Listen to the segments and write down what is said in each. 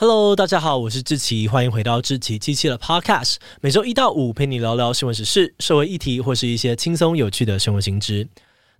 Hello，大家好，我是志奇，欢迎回到志奇机器的 Podcast。每周一到五陪你聊聊新闻时事、社会议题，或是一些轻松有趣的生活新知。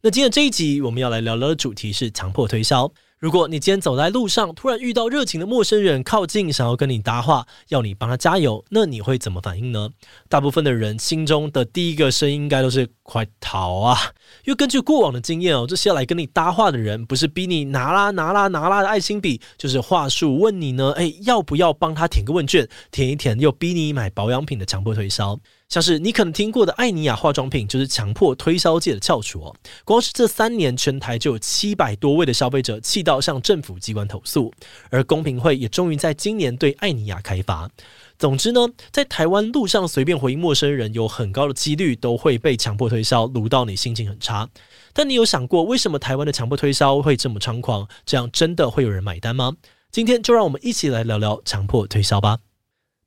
那今天这一集我们要来聊聊的主题是强迫推销。如果你今天走在路上，突然遇到热情的陌生人靠近，想要跟你搭话，要你帮他加油，那你会怎么反应呢？大部分的人心中的第一个声音应该都是“快逃啊”，因为根据过往的经验哦，这些来跟你搭话的人，不是逼你拿啦拿啦拿啦的爱心笔，就是话术问你呢，诶，要不要帮他填个问卷，填一填又逼你买保养品的强迫推销。像是你可能听过的艾尼亚化妆品，就是强迫推销界的翘楚哦。光是这三年，全台就有七百多位的消费者气到向政府机关投诉，而公平会也终于在今年对艾尼亚开罚。总之呢，在台湾路上随便回应陌生人，有很高的几率都会被强迫推销，卢到你心情很差。但你有想过，为什么台湾的强迫推销会这么猖狂？这样真的会有人买单吗？今天就让我们一起来聊聊强迫推销吧。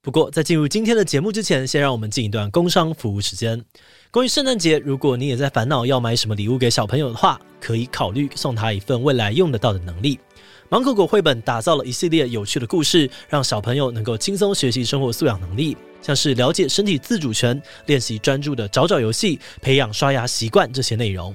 不过，在进入今天的节目之前，先让我们进一段工商服务时间。关于圣诞节，如果你也在烦恼要买什么礼物给小朋友的话，可以考虑送他一份未来用得到的能力。芒果果绘本打造了一系列有趣的故事，让小朋友能够轻松学习生活素养能力，像是了解身体自主权、练习专注的找找游戏、培养刷牙习惯这些内容。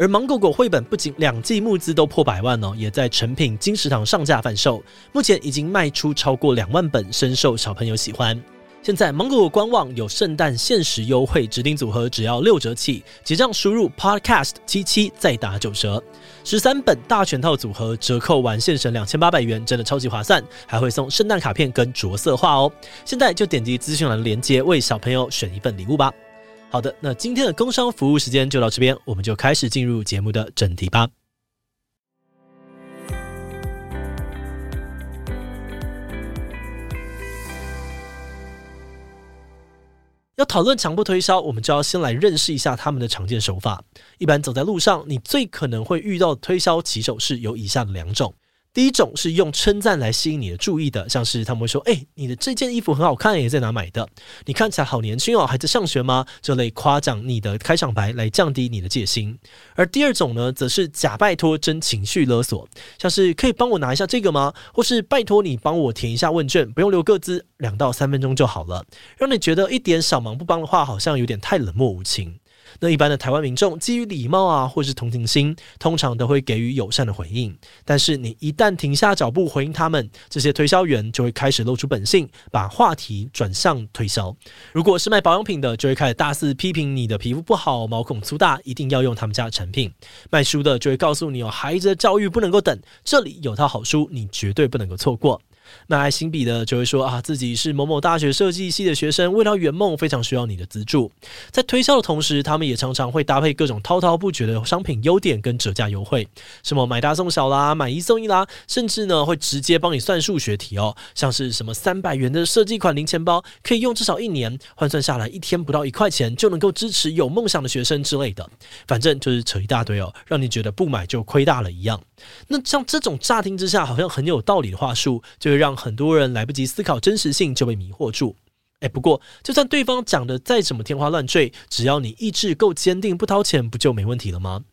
而芒狗狗绘本不仅两季募资都破百万哦，也在成品金石堂上架贩售，目前已经卖出超过两万本，深受小朋友喜欢。现在芒果果官网有圣诞限时优惠，指定组合只要六折起，结账输入 podcast 七七再打九折，十三本大全套组合折扣完现省两千八百元，真的超级划算，还会送圣诞卡片跟着色画哦。现在就点击资讯栏连接，为小朋友选一份礼物吧。好的，那今天的工商服务时间就到这边，我们就开始进入节目的正题吧。要讨论强迫推销，我们就要先来认识一下他们的常见手法。一般走在路上，你最可能会遇到推销骑手是有以下的两种。第一种是用称赞来吸引你的注意的，像是他们会说：“哎，你的这件衣服很好看，也在哪买的？你看起来好年轻哦，还在上学吗？”这类夸奖你的开场白来降低你的戒心。而第二种呢，则是假拜托真情绪勒索，像是可以帮我拿一下这个吗？或是拜托你帮我填一下问卷，不用留个资，两到三分钟就好了，让你觉得一点小忙不帮的话，好像有点太冷漠无情。那一般的台湾民众基于礼貌啊，或是同情心，通常都会给予友善的回应。但是你一旦停下脚步回应他们，这些推销员就会开始露出本性，把话题转向推销。如果是卖保养品的，就会开始大肆批评你的皮肤不好、毛孔粗大，一定要用他们家的产品。卖书的就会告诉你哦，孩子的教育不能够等，这里有套好书，你绝对不能够错过。那爱心笔的就会说啊，自己是某某大学设计系的学生，为了圆梦，非常需要你的资助。在推销的同时，他们也常常会搭配各种滔滔不绝的商品优点跟折价优惠，什么买大送小啦，买一送一啦，甚至呢会直接帮你算数学题哦，像是什么三百元的设计款零钱包，可以用至少一年，换算下来一天不到一块钱就能够支持有梦想的学生之类的，反正就是扯一大堆哦，让你觉得不买就亏大了一样。那像这种乍听之下好像很有道理的话术，就会让很多人来不及思考真实性就被迷惑住。哎，不过就算对方讲的再怎么天花乱坠，只要你意志够坚定，不掏钱不就没问题了吗？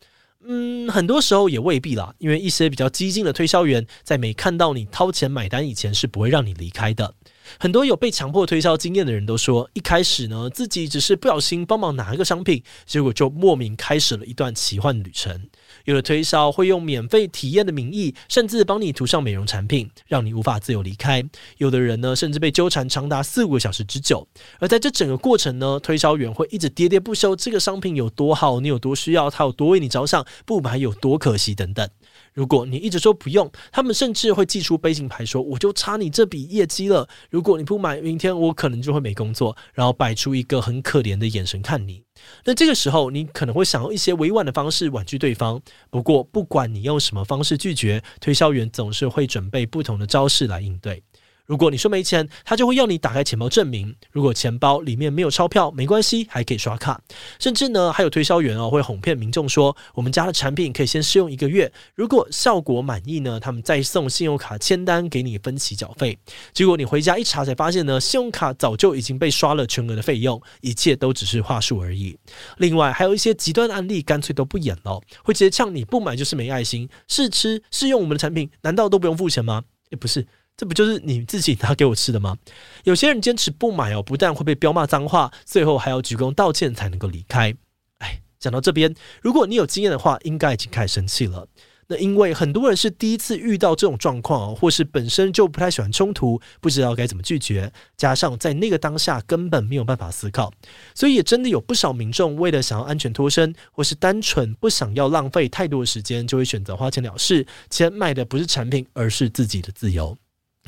嗯，很多时候也未必啦，因为一些比较激进的推销员，在没看到你掏钱买单以前，是不会让你离开的。很多有被强迫推销经验的人都说，一开始呢，自己只是不小心帮忙拿一个商品，结果就莫名开始了一段奇幻旅程。有的推销会用免费体验的名义，甚至帮你涂上美容产品，让你无法自由离开。有的人呢，甚至被纠缠长达四五个小时之久。而在这整个过程呢，推销员会一直喋喋不休，这个商品有多好，你有多需要，他有多为你着想，不买有多可惜等等。如果你一直说不用，他们甚至会寄出背景牌说，我就差你这笔业绩了。如果你不买，明天我可能就会没工作，然后摆出一个很可怜的眼神看你。那这个时候，你可能会想用一些委婉的方式婉拒对方。不过，不管你用什么方式拒绝，推销员总是会准备不同的招式来应对。如果你说没钱，他就会要你打开钱包证明。如果钱包里面没有钞票，没关系，还可以刷卡。甚至呢，还有推销员哦，会哄骗民众说，我们家的产品可以先试用一个月，如果效果满意呢，他们再送信用卡签单给你分期缴费。结果你回家一查才发现呢，信用卡早就已经被刷了全额的费用，一切都只是话术而已。另外还有一些极端案例，干脆都不演了，会直接呛你不买就是没爱心，试吃试用我们的产品，难道都不用付钱吗？也不是。这不就是你自己拿给我吃的吗？有些人坚持不买哦，不但会被彪骂脏话，最后还要鞠躬道歉才能够离开。哎，讲到这边，如果你有经验的话，应该已经开始生气了。那因为很多人是第一次遇到这种状况，或是本身就不太喜欢冲突，不知道该怎么拒绝，加上在那个当下根本没有办法思考，所以也真的有不少民众为了想要安全脱身，或是单纯不想要浪费太多的时间，就会选择花钱了事，钱买的不是产品，而是自己的自由。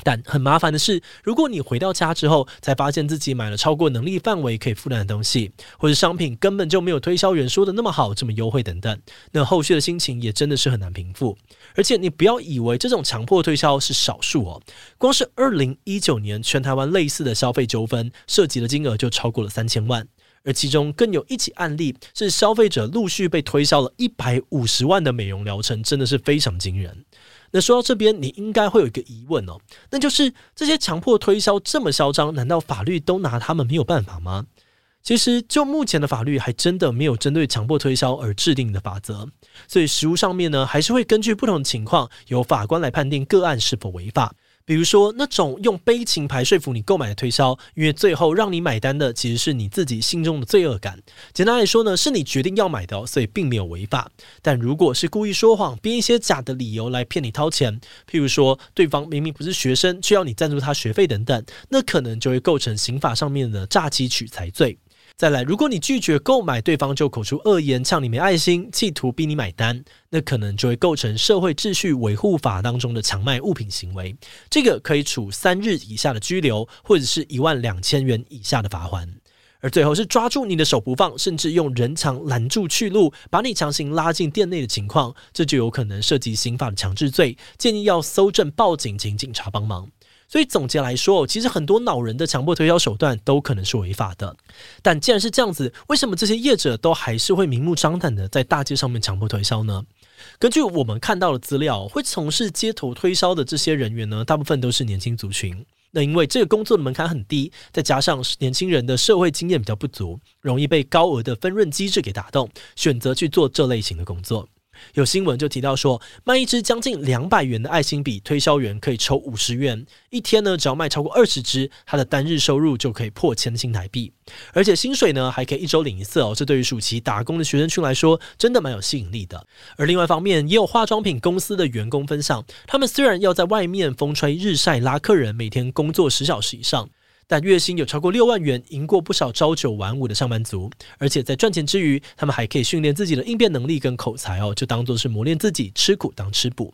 但很麻烦的是，如果你回到家之后才发现自己买了超过能力范围可以负担的东西，或者商品根本就没有推销员说的那么好，这么优惠等等，那后续的心情也真的是很难平复。而且你不要以为这种强迫推销是少数哦，光是二零一九年全台湾类似的消费纠纷涉及的金额就超过了三千万，而其中更有一起案例是消费者陆续被推销了一百五十万的美容疗程，真的是非常惊人。那说到这边，你应该会有一个疑问哦，那就是这些强迫推销这么嚣张，难道法律都拿他们没有办法吗？其实，就目前的法律，还真的没有针对强迫推销而制定的法则，所以实务上面呢，还是会根据不同情况，由法官来判定个案是否违法。比如说那种用悲情牌说服你购买的推销，因为最后让你买单的其实是你自己心中的罪恶感。简单来说呢，是你决定要买的，所以并没有违法。但如果是故意说谎，编一些假的理由来骗你掏钱，譬如说对方明明不是学生，却要你赞助他学费等等，那可能就会构成刑法上面的诈欺取财罪。再来，如果你拒绝购买，对方就口出恶言，呛你没爱心，企图逼你买单，那可能就会构成社会秩序维护法当中的抢卖物品行为，这个可以处三日以下的拘留，或者是一万两千元以下的罚锾。而最后是抓住你的手不放，甚至用人墙拦住去路，把你强行拉进店内的情况，这就有可能涉及刑法的强制罪，建议要搜证报警，请警察帮忙。所以总结来说，其实很多恼人的强迫推销手段都可能是违法的。但既然是这样子，为什么这些业者都还是会明目张胆的在大街上面强迫推销呢？根据我们看到的资料，会从事街头推销的这些人员呢，大部分都是年轻族群。那因为这个工作的门槛很低，再加上年轻人的社会经验比较不足，容易被高额的分润机制给打动，选择去做这类型的工作。有新闻就提到说，卖一支将近两百元的爱心笔，推销员可以抽五十元。一天呢，只要卖超过二十支，他的单日收入就可以破千新台币。而且薪水呢，还可以一周领一次哦。这对于暑期打工的学生群来说，真的蛮有吸引力的。而另外一方面，也有化妆品公司的员工分享，他们虽然要在外面风吹日晒拉客人，每天工作十小时以上。但月薪有超过六万元，赢过不少朝九晚五的上班族。而且在赚钱之余，他们还可以训练自己的应变能力跟口才哦，就当做是磨练自己，吃苦当吃补。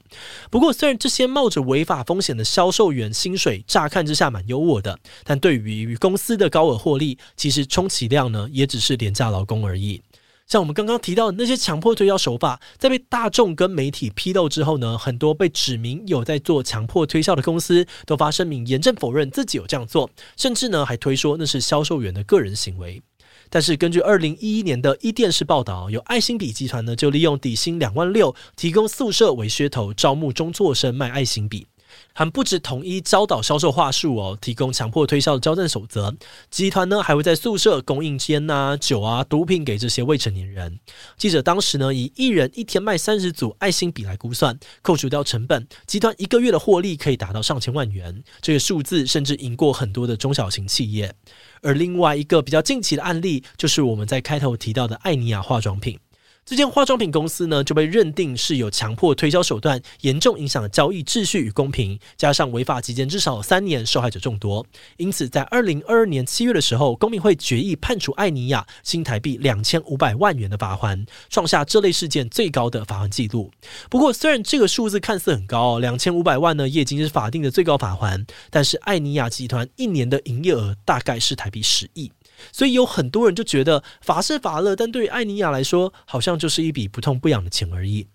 不过，虽然这些冒着违法风险的销售员薪水乍看之下蛮优渥的，但对于公司的高额获利，其实充其量呢，也只是廉价劳工而已。像我们刚刚提到的那些强迫推销手法，在被大众跟媒体披露之后呢，很多被指明有在做强迫推销的公司都发声明严正否认自己有这样做，甚至呢还推说那是销售员的个人行为。但是根据二零一一年的一电视报道，有爱心笔集团呢就利用底薪两万六，提供宿舍为噱头，招募中辍生卖爱心笔。还不止统一教导销售话术哦，提供强迫推销的交战守则。集团呢还会在宿舍供应烟啊、酒啊、毒品给这些未成年人。记者当时呢以一人一天卖三十组爱心笔来估算，扣除掉成本，集团一个月的获利可以达到上千万元。这个数字甚至赢过很多的中小型企业。而另外一个比较近期的案例，就是我们在开头提到的艾尼亚化妆品。这间化妆品公司呢，就被认定是有强迫推销手段，严重影响交易秩序与公平，加上违法期间至少三年，受害者众多，因此在二零二二年七月的时候，公民会决议判处艾尼亚新台币两千五百万元的罚锾，创下这类事件最高的罚锾记录。不过，虽然这个数字看似很高，两千五百万呢，也已经是法定的最高罚锾，但是艾尼亚集团一年的营业额大概是台币十亿。所以有很多人就觉得罚是罚了，但对于艾尼亚来说，好像就是一笔不痛不痒的钱而已。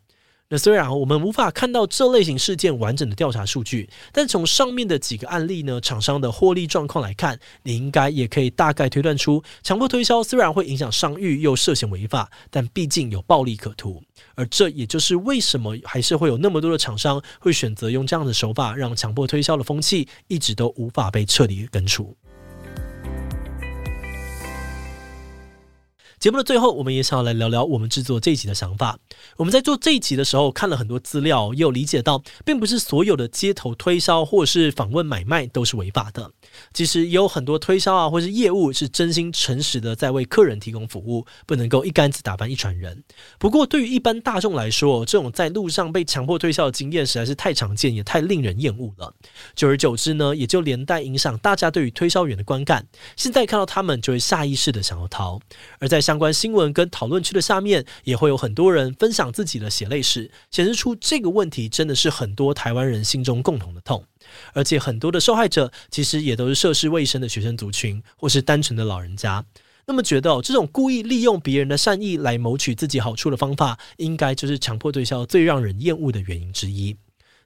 那虽然我们无法看到这类型事件完整的调查数据，但从上面的几个案例呢，厂商的获利状况来看，你应该也可以大概推断出，强迫推销虽然会影响商誉，又涉嫌违法，但毕竟有暴利可图。而这也就是为什么还是会有那么多的厂商会选择用这样的手法，让强迫推销的风气一直都无法被彻底根除。节目的最后，我们也想要来聊聊我们制作这一集的想法。我们在做这一集的时候，看了很多资料，也有理解到，并不是所有的街头推销或是访问买卖都是违法的。其实也有很多推销啊，或是业务是真心诚实的在为客人提供服务，不能够一竿子打翻一船人。不过，对于一般大众来说，这种在路上被强迫推销的经验实在是太常见，也太令人厌恶了。久而久之呢，也就连带影响大家对于推销员的观感。现在看到他们，就会下意识的想要逃。而在下相关新闻跟讨论区的下面，也会有很多人分享自己的血泪史，显示出这个问题真的是很多台湾人心中共同的痛。而且很多的受害者其实也都是涉世未深的学生族群，或是单纯的老人家。那么觉得，这种故意利用别人的善意来谋取自己好处的方法，应该就是强迫推销最让人厌恶的原因之一。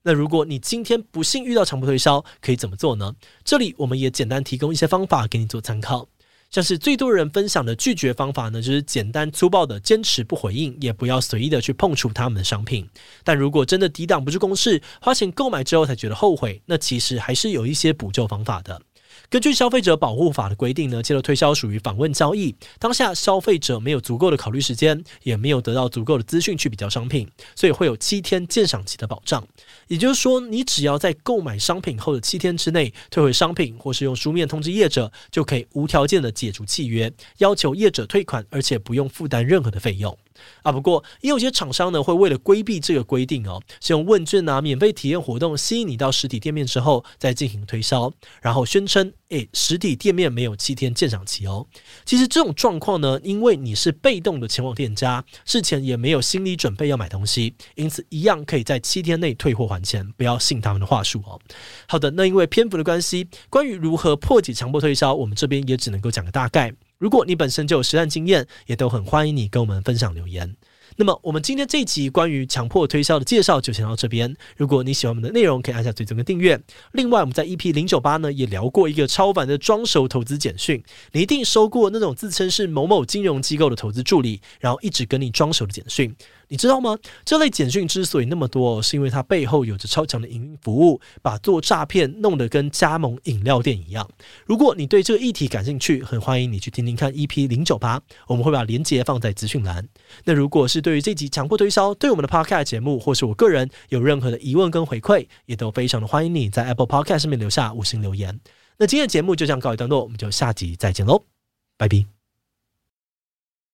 那如果你今天不幸遇到强迫推销，可以怎么做呢？这里我们也简单提供一些方法给你做参考。像是最多人分享的拒绝方法呢，就是简单粗暴的坚持不回应，也不要随意的去碰触他们的商品。但如果真的抵挡不住攻势，花钱购买之后才觉得后悔，那其实还是有一些补救方法的。根据消费者保护法的规定呢，街头推销属于访问交易，当下消费者没有足够的考虑时间，也没有得到足够的资讯去比较商品，所以会有七天鉴赏期的保障。也就是说，你只要在购买商品后的七天之内退回商品，或是用书面通知业者，就可以无条件的解除契约，要求业者退款，而且不用负担任何的费用。啊，不过也有些厂商呢，会为了规避这个规定哦，是用问卷啊、免费体验活动吸引你到实体店面之后再进行推销，然后宣称，诶，实体店面没有七天鉴赏期哦。其实这种状况呢，因为你是被动的前往店家，事前也没有心理准备要买东西，因此一样可以在七天内退货还钱，不要信他们的话术哦。好的，那因为篇幅的关系，关于如何破解强迫推销，我们这边也只能够讲个大概。如果你本身就有实战经验，也都很欢迎你跟我们分享留言。那么，我们今天这一集关于强迫推销的介绍就先到这边。如果你喜欢我们的内容，可以按下追踪跟订阅。另外，我们在 EP 零九八呢也聊过一个超凡的装熟投资简讯。你一定收过那种自称是某某金融机构的投资助理，然后一直跟你装熟的简讯。你知道吗？这类简讯之所以那么多，是因为它背后有着超强的营运服务，把做诈骗弄得跟加盟饮料店一样。如果你对这个议题感兴趣，很欢迎你去听听看 EP 零九八，我们会把链接放在资讯栏。那如果是对于这集强迫推销，对我们的 Podcast 节目，或是我个人有任何的疑问跟回馈，也都非常的欢迎你在 Apple Podcast 上面留下五星留言。那今天的节目就这样告一段落，我们就下集再见喽，拜拜。